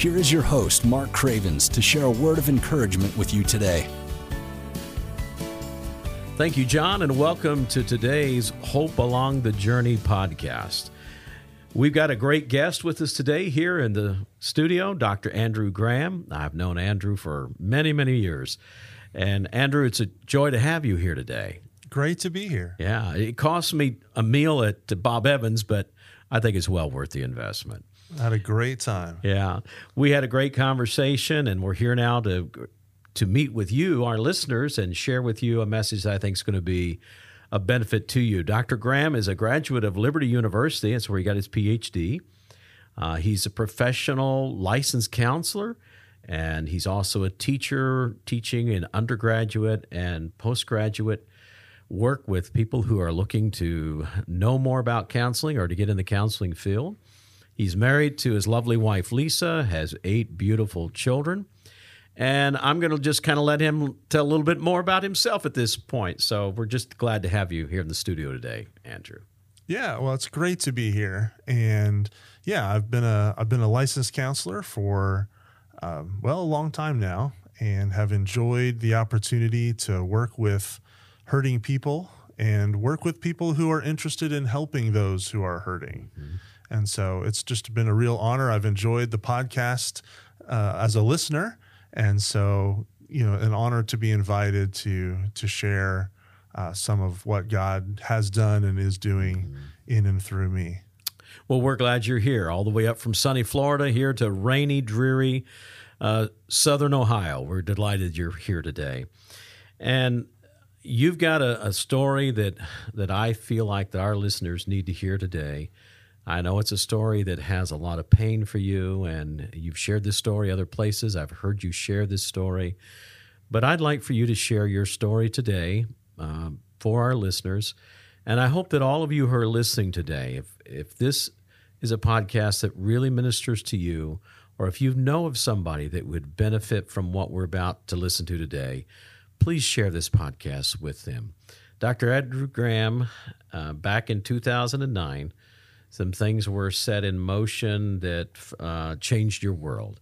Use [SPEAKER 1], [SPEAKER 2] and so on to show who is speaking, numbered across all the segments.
[SPEAKER 1] here is your host, Mark Cravens, to share a word of encouragement with you today.
[SPEAKER 2] Thank you, John, and welcome to today's Hope Along the Journey podcast. We've got a great guest with us today here in the studio, Dr. Andrew Graham. I've known Andrew for many, many years. And Andrew, it's a joy to have you here today.
[SPEAKER 3] Great to be here.
[SPEAKER 2] Yeah, it cost me a meal at Bob Evans, but I think it's well worth the investment.
[SPEAKER 3] Had a great time.
[SPEAKER 2] Yeah, we had a great conversation, and we're here now to to meet with you, our listeners, and share with you a message that I think is going to be a benefit to you. Dr. Graham is a graduate of Liberty University. That's where he got his PhD. Uh, he's a professional licensed counselor, and he's also a teacher teaching in undergraduate and postgraduate work with people who are looking to know more about counseling or to get in the counseling field. He's married to his lovely wife, Lisa, has eight beautiful children. And I'm going to just kind of let him tell a little bit more about himself at this point. So we're just glad to have you here in the studio today, Andrew.
[SPEAKER 3] Yeah, well, it's great to be here, and yeah, I've been a I've been a licensed counselor for um, well a long time now, and have enjoyed the opportunity to work with hurting people and work with people who are interested in helping those who are hurting. Mm-hmm. And so it's just been a real honor. I've enjoyed the podcast uh, as a listener, and so you know, an honor to be invited to to share uh, some of what God has done and is doing mm-hmm. in and through me.
[SPEAKER 2] Well, we're glad you're here, all the way up from sunny Florida here to rainy, dreary uh, southern Ohio. We're delighted you're here today, and you've got a, a story that that I feel like that our listeners need to hear today. I know it's a story that has a lot of pain for you, and you've shared this story other places. I've heard you share this story. But I'd like for you to share your story today um, for our listeners. And I hope that all of you who are listening today, if, if this is a podcast that really ministers to you, or if you know of somebody that would benefit from what we're about to listen to today, please share this podcast with them. Dr. Andrew Graham, uh, back in 2009, some things were set in motion that uh, changed your world.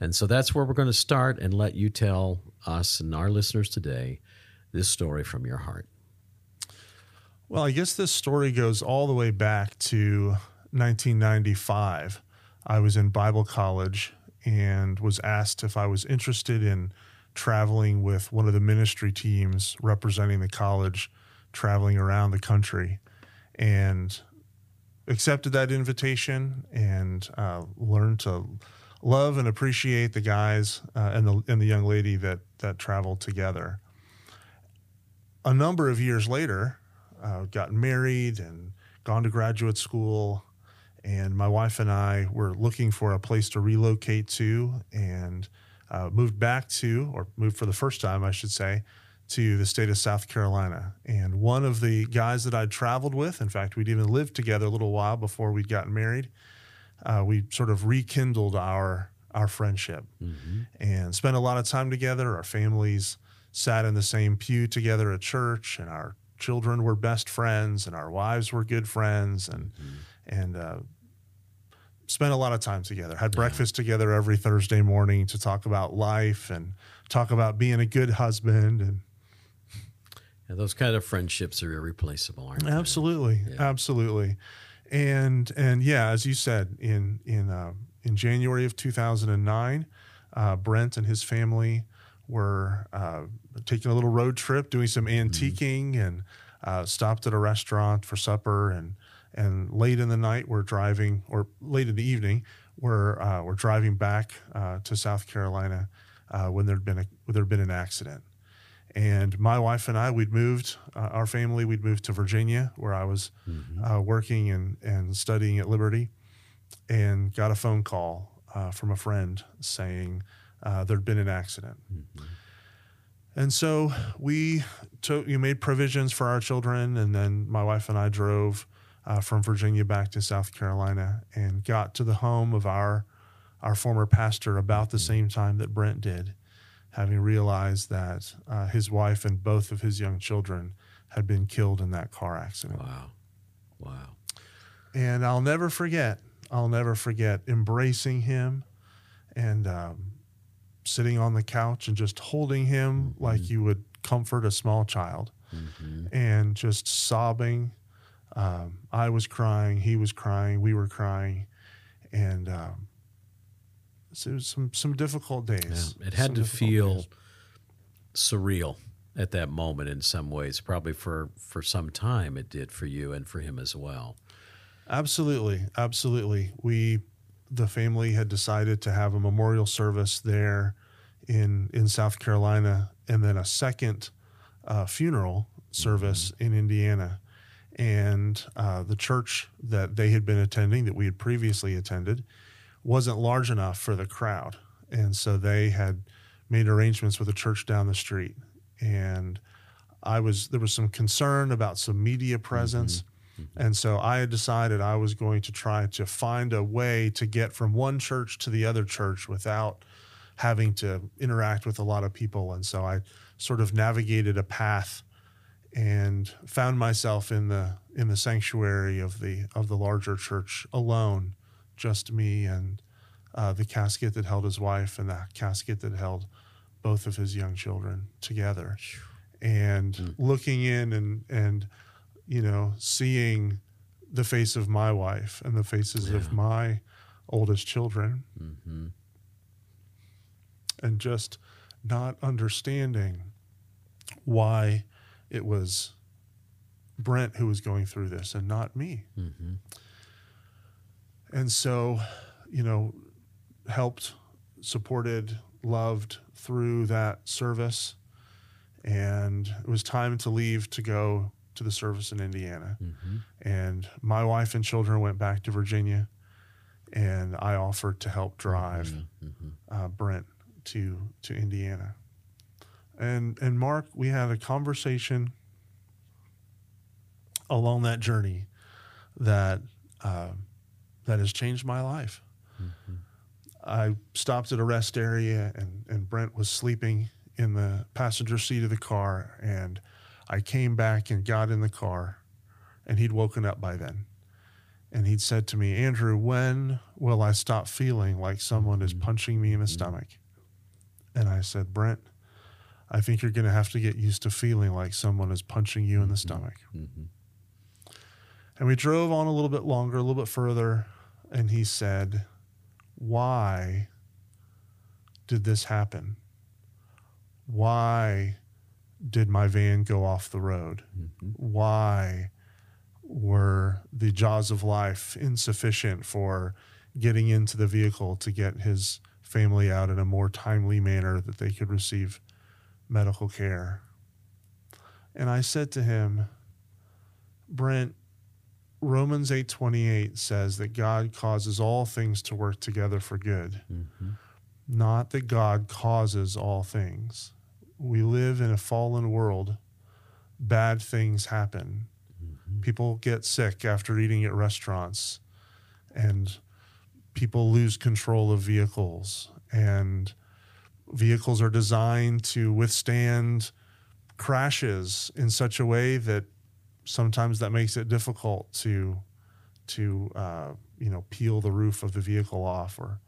[SPEAKER 2] And so that's where we're going to start and let you tell us and our listeners today this story from your heart.
[SPEAKER 3] Well, I guess this story goes all the way back to 1995. I was in Bible college and was asked if I was interested in traveling with one of the ministry teams representing the college, traveling around the country. And accepted that invitation and uh, learned to love and appreciate the guys uh, and the and the young lady that that traveled together. A number of years later, uh, got married and gone to graduate school, and my wife and I were looking for a place to relocate to, and uh, moved back to, or moved for the first time, I should say, to the state of South Carolina. And one of the guys that I'd traveled with, in fact, we'd even lived together a little while before we'd gotten married. Uh, we sort of rekindled our our friendship mm-hmm. and spent a lot of time together. Our families sat in the same pew together at church, and our children were best friends, and our wives were good friends, and mm-hmm. and uh, spent a lot of time together. Had yeah. breakfast together every Thursday morning to talk about life and talk about being a good husband and
[SPEAKER 2] yeah, those kind of friendships are irreplaceable, aren't they?
[SPEAKER 3] Absolutely, absolutely. And and yeah, as you said, in in uh, in January of 2009, uh, Brent and his family were uh, taking a little road trip, doing some mm-hmm. antiquing, mm. and uh, stopped at a restaurant for supper. And and late in the night, we're driving, or late in the evening, we're uh, we're driving back uh, to South Carolina when there'd been a there'd been an accident. And my wife and I, we'd moved, uh, our family, we'd moved to Virginia, where I was mm-hmm. uh, working and, and studying at Liberty, and got a phone call uh, from a friend saying uh, there'd been an accident. And so we took, you made provisions for our children, and then my wife and I drove uh, from Virginia back to South Carolina and got to the home of our our former pastor about the same time that Brent did, having realized that uh, his wife and both of his young children had been killed in that car accident.
[SPEAKER 2] Wow. Wow.
[SPEAKER 3] And I'll never forget, I'll never forget embracing him and um, sitting on the couch and just holding him like you would comfort a small child and just sobbing. Um, I was crying, he was crying, we were crying. And um, so it was some, some difficult days.
[SPEAKER 2] Yeah, it had to feel
[SPEAKER 3] days.
[SPEAKER 2] surreal at that moment in some ways. Probably for for some time it did for you and for him as well.
[SPEAKER 3] Absolutely, absolutely. We, the family, had decided to have a memorial service there in in South Carolina, and then a second uh, funeral service in Indiana. And uh, the church that they had been attending, that we had previously attended, wasn't large enough for the crowd, and so they had made arrangements with a church down the street. And I was there was some concern about some media mm-hmm. presence. Mm-hmm. And so I had decided I was going to try to find a way to get from one church to the other church without having to interact with a lot of people. And so I sort of navigated a path and found myself in the in the sanctuary of the of the larger church alone, just me and uh, the casket that held his wife and the casket that held both of his young children together, and hmm. looking in and and you know seeing the face of my wife and the faces of my oldest children, mm-hmm. and just not understanding why it was Brent who was going through this and not me. Mm-hmm. And so, you know, helped, supported, loved through that service. And it was time to leave to go to the service in Indiana. And my wife and children went back to Virginia. And I offered to help drive uh, Brent to to Indiana. And and Mark, we had a conversation along that journey that uh, that has changed my life. Mm-hmm. I stopped at a rest area, and and Brent was sleeping in the passenger seat of the car, and I came back and got in the car, and he'd woken up by then. And he'd said to me, Andrew, when will I stop feeling like someone is mm-hmm. punching me in the mm-hmm. stomach? And I said, Brent, I think you're going to have to get used to feeling like someone is punching you in the stomach. And we drove on a little bit longer, a little bit further, and he said, Why did this happen? Why did my van go off the road? Mm-hmm. Why were the jaws of life insufficient for getting into the vehicle to get his family out in a more timely manner that they could receive medical care? And I said to him, Brent, Romans 8:28 says that God causes all things to work together for good. Mm-hmm. Not that God causes all things. We live in a fallen world. Bad things happen. Mm-hmm. People get sick after eating at restaurants and people lose control of vehicles and vehicles are designed to withstand crashes in such a way that sometimes that makes it difficult to to uh, you know peel the roof of the vehicle off or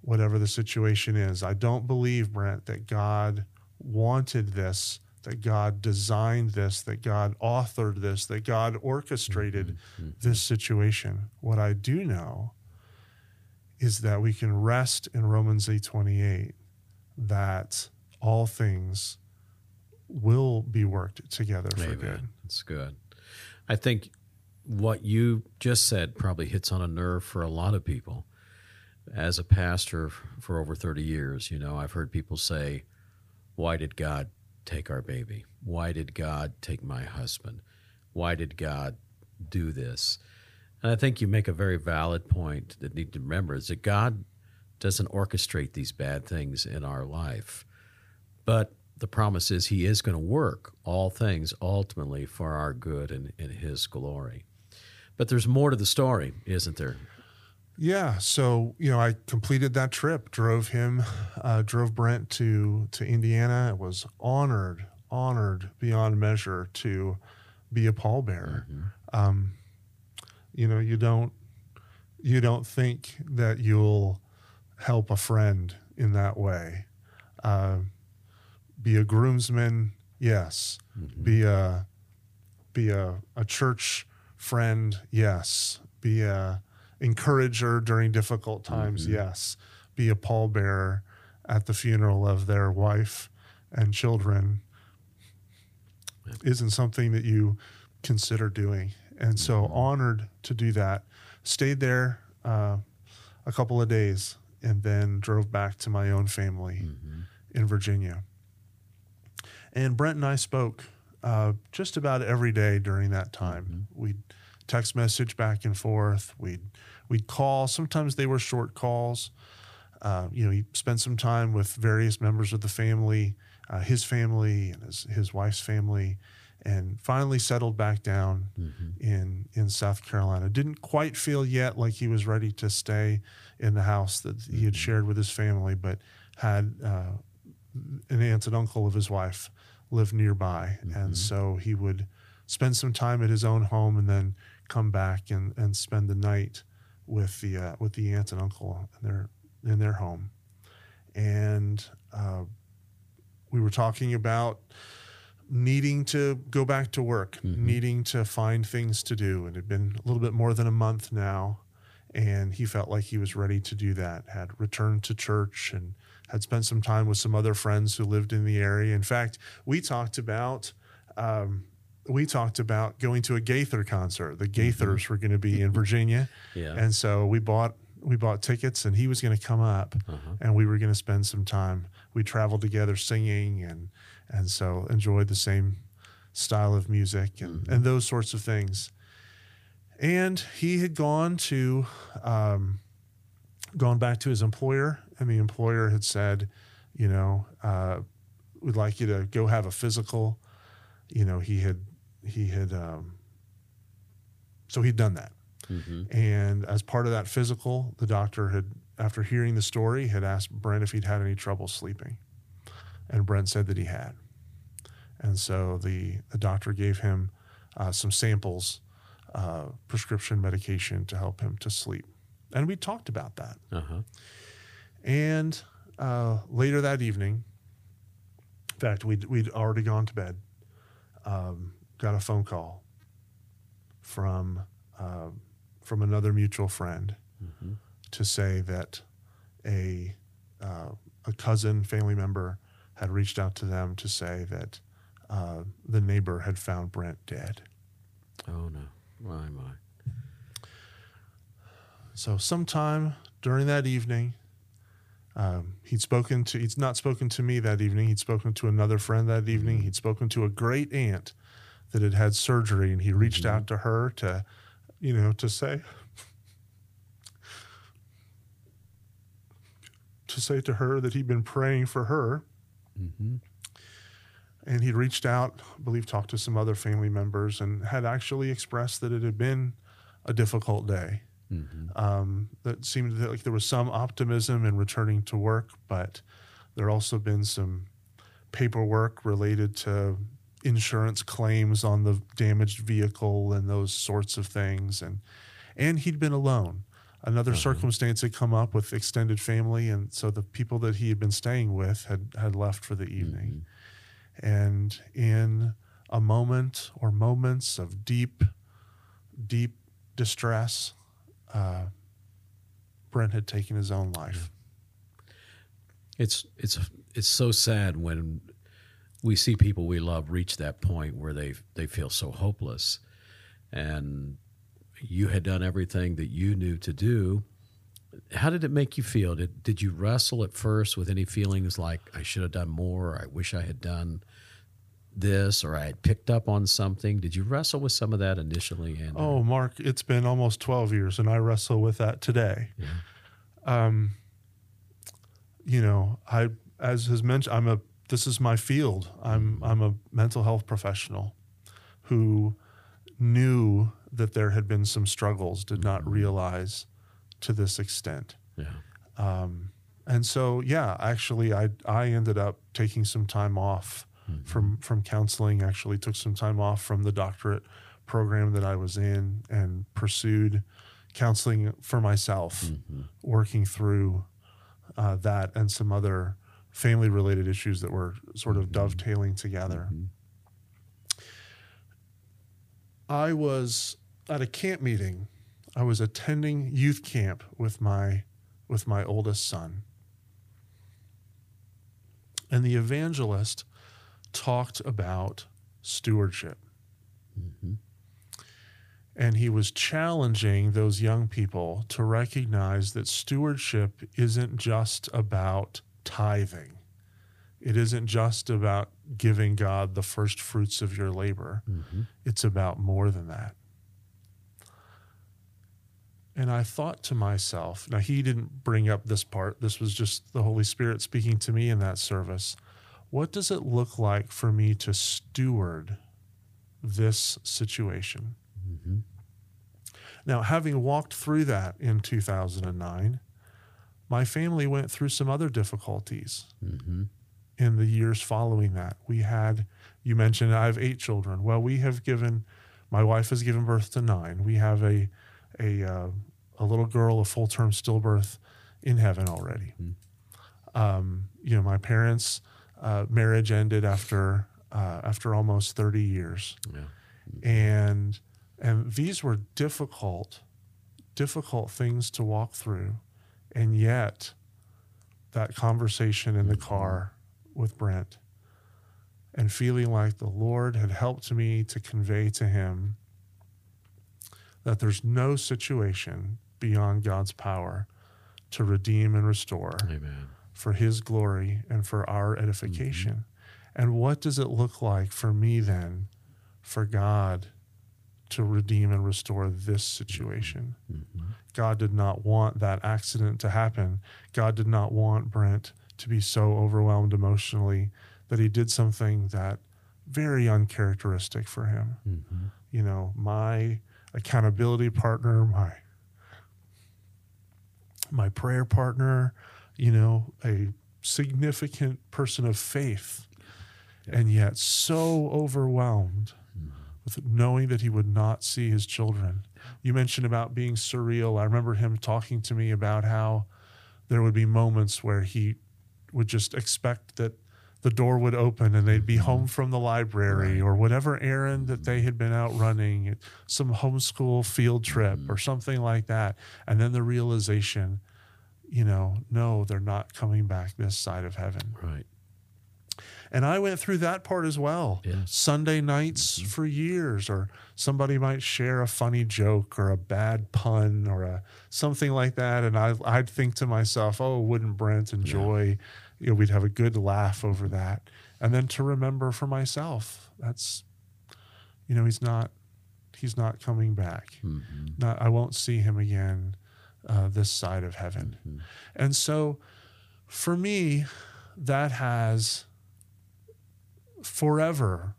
[SPEAKER 3] whatever the situation is. I don't believe Brent that God wanted this, that God designed this, that God authored this, that God orchestrated mm-hmm. Mm-hmm. Mm-hmm. this situation. What I do know is that we can rest in Romans 8:28 that all things will be worked together for good.
[SPEAKER 2] That's good. I think what you just said probably hits on a nerve for a lot of people. As a pastor for over 30 years, you know, I've heard people say, Why did God take our baby? Why did God take my husband? Why did God do this? And I think you make a very valid point that need to remember is that God doesn't orchestrate these bad things in our life. But the promise is He is going to work all things ultimately for our good and in His glory. But there's more to the story, isn't there?
[SPEAKER 3] Yeah, so you know, I completed that trip, drove him, uh, drove Brent to to Indiana. I was honored, honored beyond measure to be a pallbearer. Mm-hmm. Um, you know, you don't you don't think that you'll help a friend in that way. Uh, be a groomsman, yes. Mm-hmm. Be a be a, a church friend, yes. Be a encourager during difficult times, mm-hmm. yes. Be a pallbearer at the funeral of their wife and children isn't something that you consider doing. And so mm-hmm. honored to do that. Stayed there uh, a couple of days and then drove back to my own family mm-hmm. in Virginia. And Brent and I spoke uh, just about every day during that time. Mm-hmm. We'd text message back and forth. We'd we'd call. Sometimes they were short calls. Uh, you know, he spent some time with various members of the family, uh, his family and his, his wife's family, and finally settled back down mm-hmm. in in South Carolina. Didn't quite feel yet like he was ready to stay in the house that mm-hmm. he had mm-hmm. shared with his family, but had uh, an aunt and uncle of his wife lived nearby, mm-hmm. and so he would spend some time at his own home and then come back and, and spend the night with the uh, with the aunt and uncle in their in their home, and uh, we were talking about needing to go back to work, mm-hmm. needing to find things to do. And it had been a little bit more than a month now. And he felt like he was ready to do that, had returned to church and had spent some time with some other friends who lived in the area. In fact, we talked about. Um, we talked about going to a Gaither concert. The Gaithers mm-hmm. were going to be in Virginia, yeah. and so we bought we bought tickets, and he was going to come up, uh-huh. and we were going to spend some time. We traveled together singing and and so enjoyed the same style of music and, mm-hmm. and those sorts of things. And he had gone to um, gone back to his employer, and the employer had said, you know, uh, we'd like you to go have a physical. You know, he had he had um, so he'd done that, mm-hmm. and as part of that physical, the doctor had, after hearing the story, had asked Brent if he'd had any trouble sleeping, and Brent said that he had. And so the, the doctor gave him uh, some samples, uh, prescription medication to help him to sleep. And we talked about that. Uh-huh. And uh, later that evening, in fact, we'd, we'd already gone to bed, um, got a phone call from, uh, from another mutual friend mm-hmm. to say that a, uh, a cousin, family member, had reached out to them to say that uh, the neighbor had found Brent dead.
[SPEAKER 2] Oh no! My my.
[SPEAKER 3] So sometime during that evening, um, he'd spoken to. He'd not spoken to me that evening. He'd spoken to another friend that evening. Mm-hmm. He'd spoken to a great aunt that had had surgery, and he reached mm-hmm. out to her to, you know, to say. to say to her that he'd been praying for her. Mm-hmm and he'd reached out, I believe, talked to some other family members, and had actually expressed that it had been a difficult day. Mm-hmm. Um, that seemed like there was some optimism in returning to work, but there also been some paperwork related to insurance claims on the damaged vehicle and those sorts of things, and and he'd been alone. Another uh-huh. circumstance had come up with extended family, and so the people that he had been staying with had had left for the evening. Mm-hmm and in a moment or moments of deep, deep distress, uh, Brent had taken his own life.
[SPEAKER 2] It's it's it's so sad when we see people we love reach that point where they they feel so hopeless, and you had done everything that you knew to do. How did it make you feel? Did did you wrestle at first with any feelings like I should have done more? I wish I had done this or I had picked up on something. Did you wrestle with some of that initially? And
[SPEAKER 3] oh, Mark, it's been almost twelve years, and I wrestle with that today. Yeah. Um, you know, I as has mentioned, I'm a this is my field. I'm I'm a mental health professional who knew that there had been some struggles, did not realize to this extent.
[SPEAKER 2] Yeah.
[SPEAKER 3] Um, and so, yeah, actually, I I ended up taking some time off Mm-hmm. from from counseling. Actually, took some time off from the doctorate program that I was in and pursued counseling for myself, mm-hmm. working through uh, that and some other family related issues that were sort of mm-hmm. dovetailing together. I was at a camp meeting. I was attending youth camp with my with my oldest son. And the evangelist talked about stewardship. Mm-hmm. And he was challenging those young people to recognize that stewardship isn't just about tithing. It isn't just about giving God the first fruits of your labor. Mm-hmm. It's about more than that. And I thought to myself, now he didn't bring up this part. This was just the Holy Spirit speaking to me in that service. What does it look like for me to steward this situation? Now, having walked through that in 2009, my family went through some other difficulties in the years following that. We had, you mentioned, I have eight children. Well, we have given, my wife has given birth to nine. We have a, a, uh, a little girl, a full term stillbirth in heaven already. Um, you know, my parents' uh, marriage ended after uh, after almost 30 years
[SPEAKER 2] Yeah.
[SPEAKER 3] and and these were difficult difficult things to walk through and yet that conversation in the car with Brent and feeling like the Lord had helped me to convey to him that there's no situation beyond God's power to redeem and restore
[SPEAKER 2] Amen.
[SPEAKER 3] For his glory and for our mm-hmm. edification. And what does it look like for me then for God to redeem and restore this mm-hmm. situation? Mm-hmm. God did not want that accident to happen. God did not want Brent to be so overwhelmed emotionally that he did something that very uncharacteristic for him. You know, my accountability partner, my my prayer partner, you know, a significant person of faith, and yet so overwhelmed with knowing that he would not see his children. You mentioned about being surreal. I remember him talking to me about how there would be moments where he would just expect that the door would open and they'd be home mm-hmm. from the library or whatever errand that they mm-hmm. had been out running, some homeschool field trip mm-hmm. or something like that. And then the realization, you know, no, they're not coming back this side of heaven.
[SPEAKER 2] Right.
[SPEAKER 3] And I went through that part as well.
[SPEAKER 2] Yes.
[SPEAKER 3] Sunday nights mm-hmm. for years, or somebody might share a funny joke or a bad pun or a something like that, and I, I'd think to myself, "Oh, wouldn't Brent enjoy?" You know, we'd have a good laugh over that, and then to remember for myself, that's, you know, he's not, he's not coming back. Mm-hmm. Not, I won't see him again uh, this side of heaven, and so, for me, that has forever,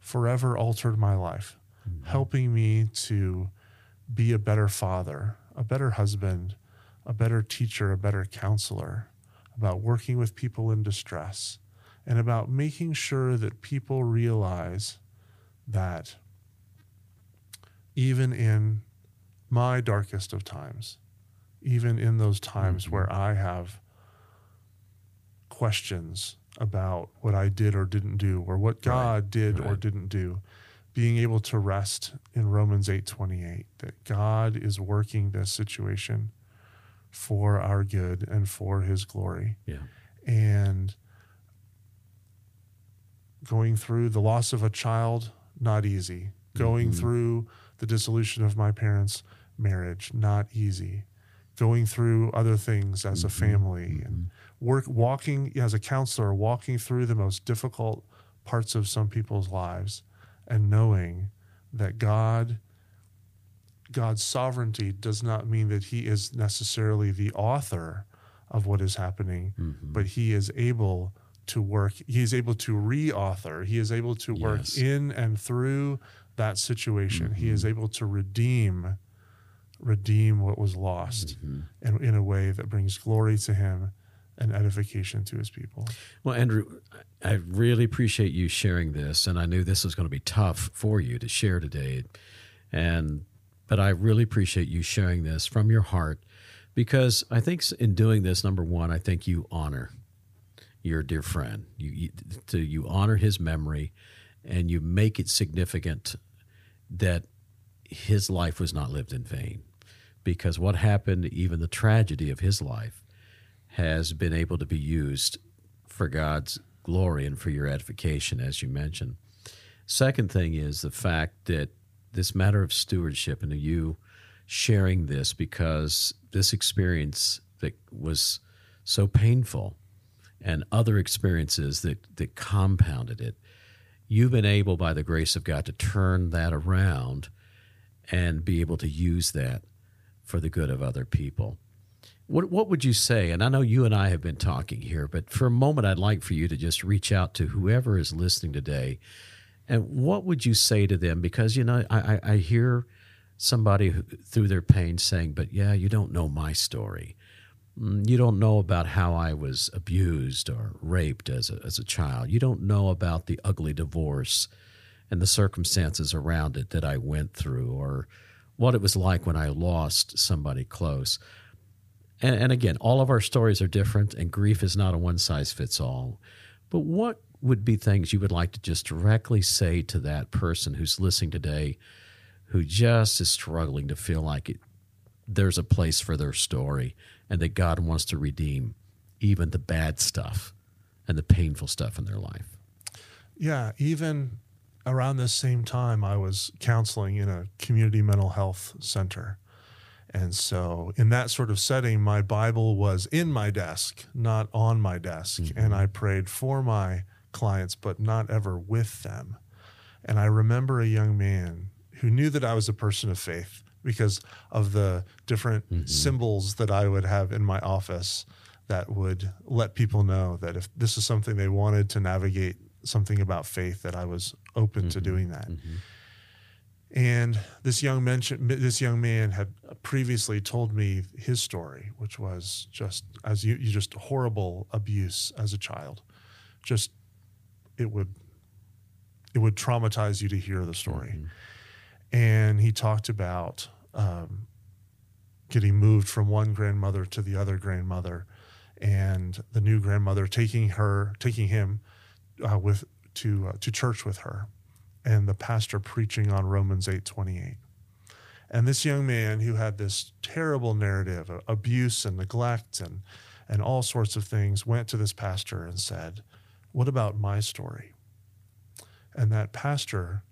[SPEAKER 3] forever altered my life, helping me to be a better father, a better husband, a better teacher, a better counselor, about working with people in distress, and about making sure that people realize that even in my darkest of times, even in those times mm-hmm. where I have questions about what I did or didn't do or what God did or didn't do being able to rest in Romans 8:28 that God is working this situation for our good and for his glory.
[SPEAKER 2] Yeah.
[SPEAKER 3] and going through the loss of a child not easy. Going mm-hmm. through the dissolution of my parents marriage not easy going through other things as a mm-hmm. family and mm-hmm. work walking as a counselor walking through the most difficult parts of some people's lives and knowing that God God's sovereignty does not mean that he is necessarily the author of what is happening, mm-hmm. but he is able to work. He is able to reauthor. He is able to work
[SPEAKER 2] Yes.
[SPEAKER 3] in and through that situation. He is able to redeem, redeem what was lost, mm-hmm. and in a way that brings glory to him and edification to his people.
[SPEAKER 2] Well, Andrew, I really appreciate you sharing this, and I knew this was going to be tough for you to share today, and but I really appreciate you sharing this from your heart because I think in doing this, number one, I think you honor your dear friend. You you, to, you honor his memory, and you make it significant that his life was not lived in vain, because what happened, even the tragedy of his life, has been able to be used for God's glory and for your edification, as you mentioned. Second thing is the fact that this matter of stewardship and you sharing this because this experience that was so painful and other experiences that, that compounded it, you've been able, by the grace of God, to turn that around and be able to use that for the good of other people. What what would you say? And I know you and I have been talking here, but for a moment, I'd like for you to just reach out to whoever is listening today, and what would you say to them? Because you know, I I, hear somebody who, through their pain saying, "But yeah, you don't know my story. Mm, You don't know about how I was abused or raped as a, as a child. You don't know about the ugly divorce and the circumstances around it that I went through, or what it was like when I lost somebody close." And, and again, all of our stories are different, and grief is not a one size fits all. But what would be things you would like to just directly say to that person who's listening today who just is struggling to feel like it, there's a place for their story and that God wants to redeem even the bad stuff and the painful stuff in their life?
[SPEAKER 3] Yeah, even around this same time, I was counseling in a community mental health center. And so, in that sort of setting, my Bible was in my desk, not on my desk. Mm-hmm. And I prayed for my clients, but not ever with them. And I remember a young man who knew that I was a person of faith because of the different mm-hmm. symbols that I would have in my office that would let people know that if this is something they wanted to navigate something about faith, that I was open to mm-hmm. doing that. Mm-hmm. And this young mention, this young man had previously told me his story, which was just as you, you just horrible abuse as a child. Just it would it would traumatize you to hear the story. Mm-hmm. And he talked about um, getting moved from one grandmother to the other grandmother, and the new grandmother taking her, taking him uh, with to uh, to church with her, and the pastor preaching on Romans eight twenty eight. And this young man who had this terrible narrative of abuse and neglect and and all sorts of things went to this pastor and said, "What about my story?" And that pastor,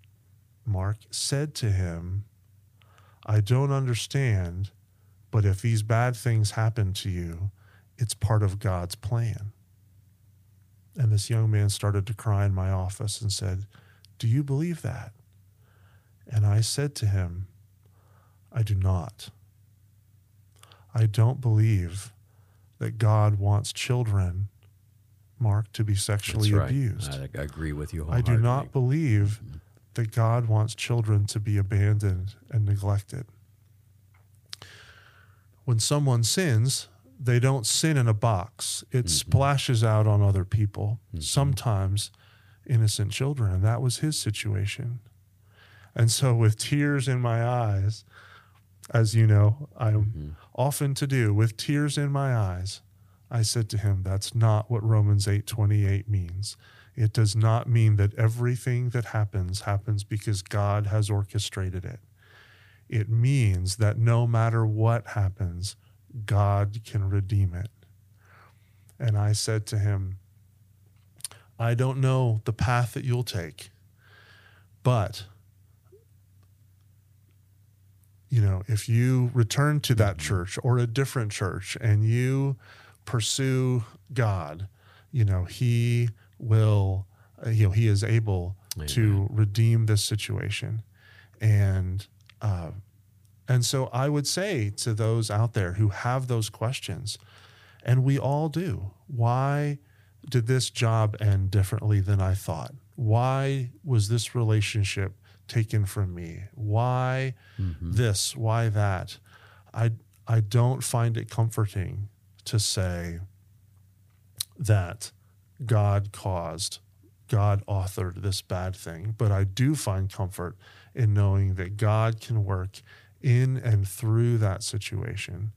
[SPEAKER 3] Mark, said to him, "I don't understand, but if these bad things happen to you, it's part of God's plan." And this young man started to cry in my office and said, Do you believe that? And I said to him, I do not. I don't believe that God wants children, Mark, to be sexually
[SPEAKER 2] right.
[SPEAKER 3] abused.
[SPEAKER 2] I, I agree with you.
[SPEAKER 3] I do not believe mm-hmm. that God wants children to be abandoned and neglected. When someone sins, they don't sin in a box. It mm-hmm. splashes out on other people, mm-hmm. sometimes innocent children. And that was his situation. And so, with tears in my eyes, as you know, I'm mm-hmm. often to do, with tears in my eyes, I said to him, That's not what Romans 8 28 means. It does not mean that everything that happens happens because God has orchestrated it. It means that no matter what happens, God can redeem it. And I said to him, I don't know the path that you'll take, but you know, if you return to that church or a different church and you pursue God, you know, He will, you know, He is able to redeem this situation, and uh, and so I would say to those out there who have those questions, And we all do. Why did this job end differently than I thought? Why was this relationship taken from me? Why mm-hmm. this? Why that? I I don't find it comforting to say that God caused, God authored this bad thing, but I do find comfort in knowing that God can work in and through that situation,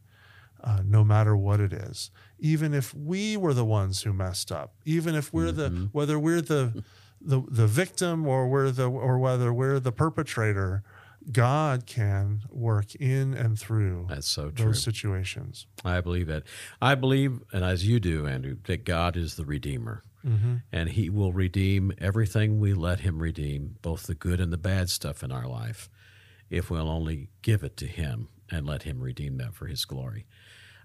[SPEAKER 3] uh, no matter what it is. Even if we were the ones who messed up, even if we're mm-hmm. the whether we're the the the victim or we're the or whether we're the perpetrator, God can work in and through
[SPEAKER 2] That's so true.
[SPEAKER 3] those situations.
[SPEAKER 2] I believe that. I believe, and as you do, Andrew, that God is the Redeemer. Mm-hmm. And He will redeem everything we let Him redeem, both the good and the bad stuff in our life, if we'll only give it to Him and let Him redeem that for His glory.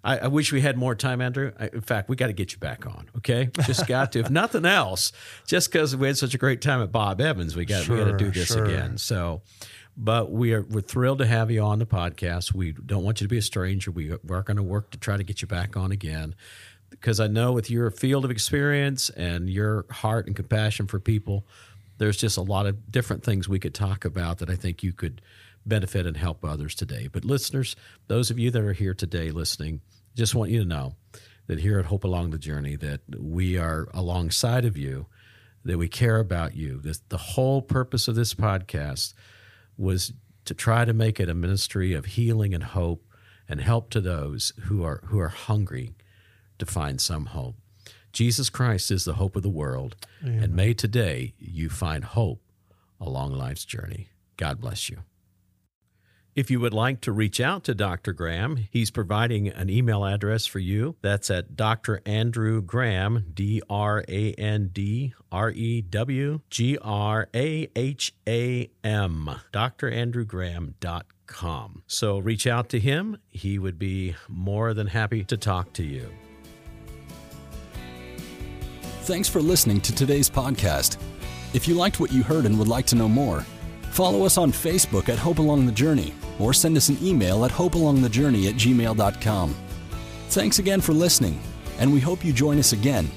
[SPEAKER 2] I, I wish we had more time, Andrew. I, in fact, we got to get you back on. Okay, just got to. if nothing else, just because we had such a great time at Bob Evans, we got sure, we got to do this sure. again. So, but we are we're thrilled to have you on the podcast. We don't want you to be a stranger. We are going to work to try to get you back on again because I know with your field of experience and your heart and compassion for people, there's just a lot of different things we could talk about that I think you could benefit and help others today. But listeners, those of you that are here today listening, just want you to know that here at Hope Along the Journey that we are alongside of you, that we care about you. This, the whole purpose of this podcast was to try to make it a ministry of healing and hope and help to those who are who are hungry to find some hope. Jesus Christ is the hope of the world, Amen. and may today you find hope along life's journey. God bless you. If you would like to reach out to Dr. Graham, he's providing an email address for you. That's at Dr. Andrew Graham, D R A N D R E W G R A H A M, drandrewgraham.com. So reach out to him. He would be more than happy to talk to you.
[SPEAKER 1] Thanks for listening to today's podcast. If you liked what you heard and would like to know more, Follow us on Facebook at Hope Along the Journey or send us an email at hopealongthejourney at gmail.com. Thanks again for listening, and we hope you join us again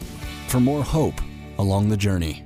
[SPEAKER 1] for more hope along the journey.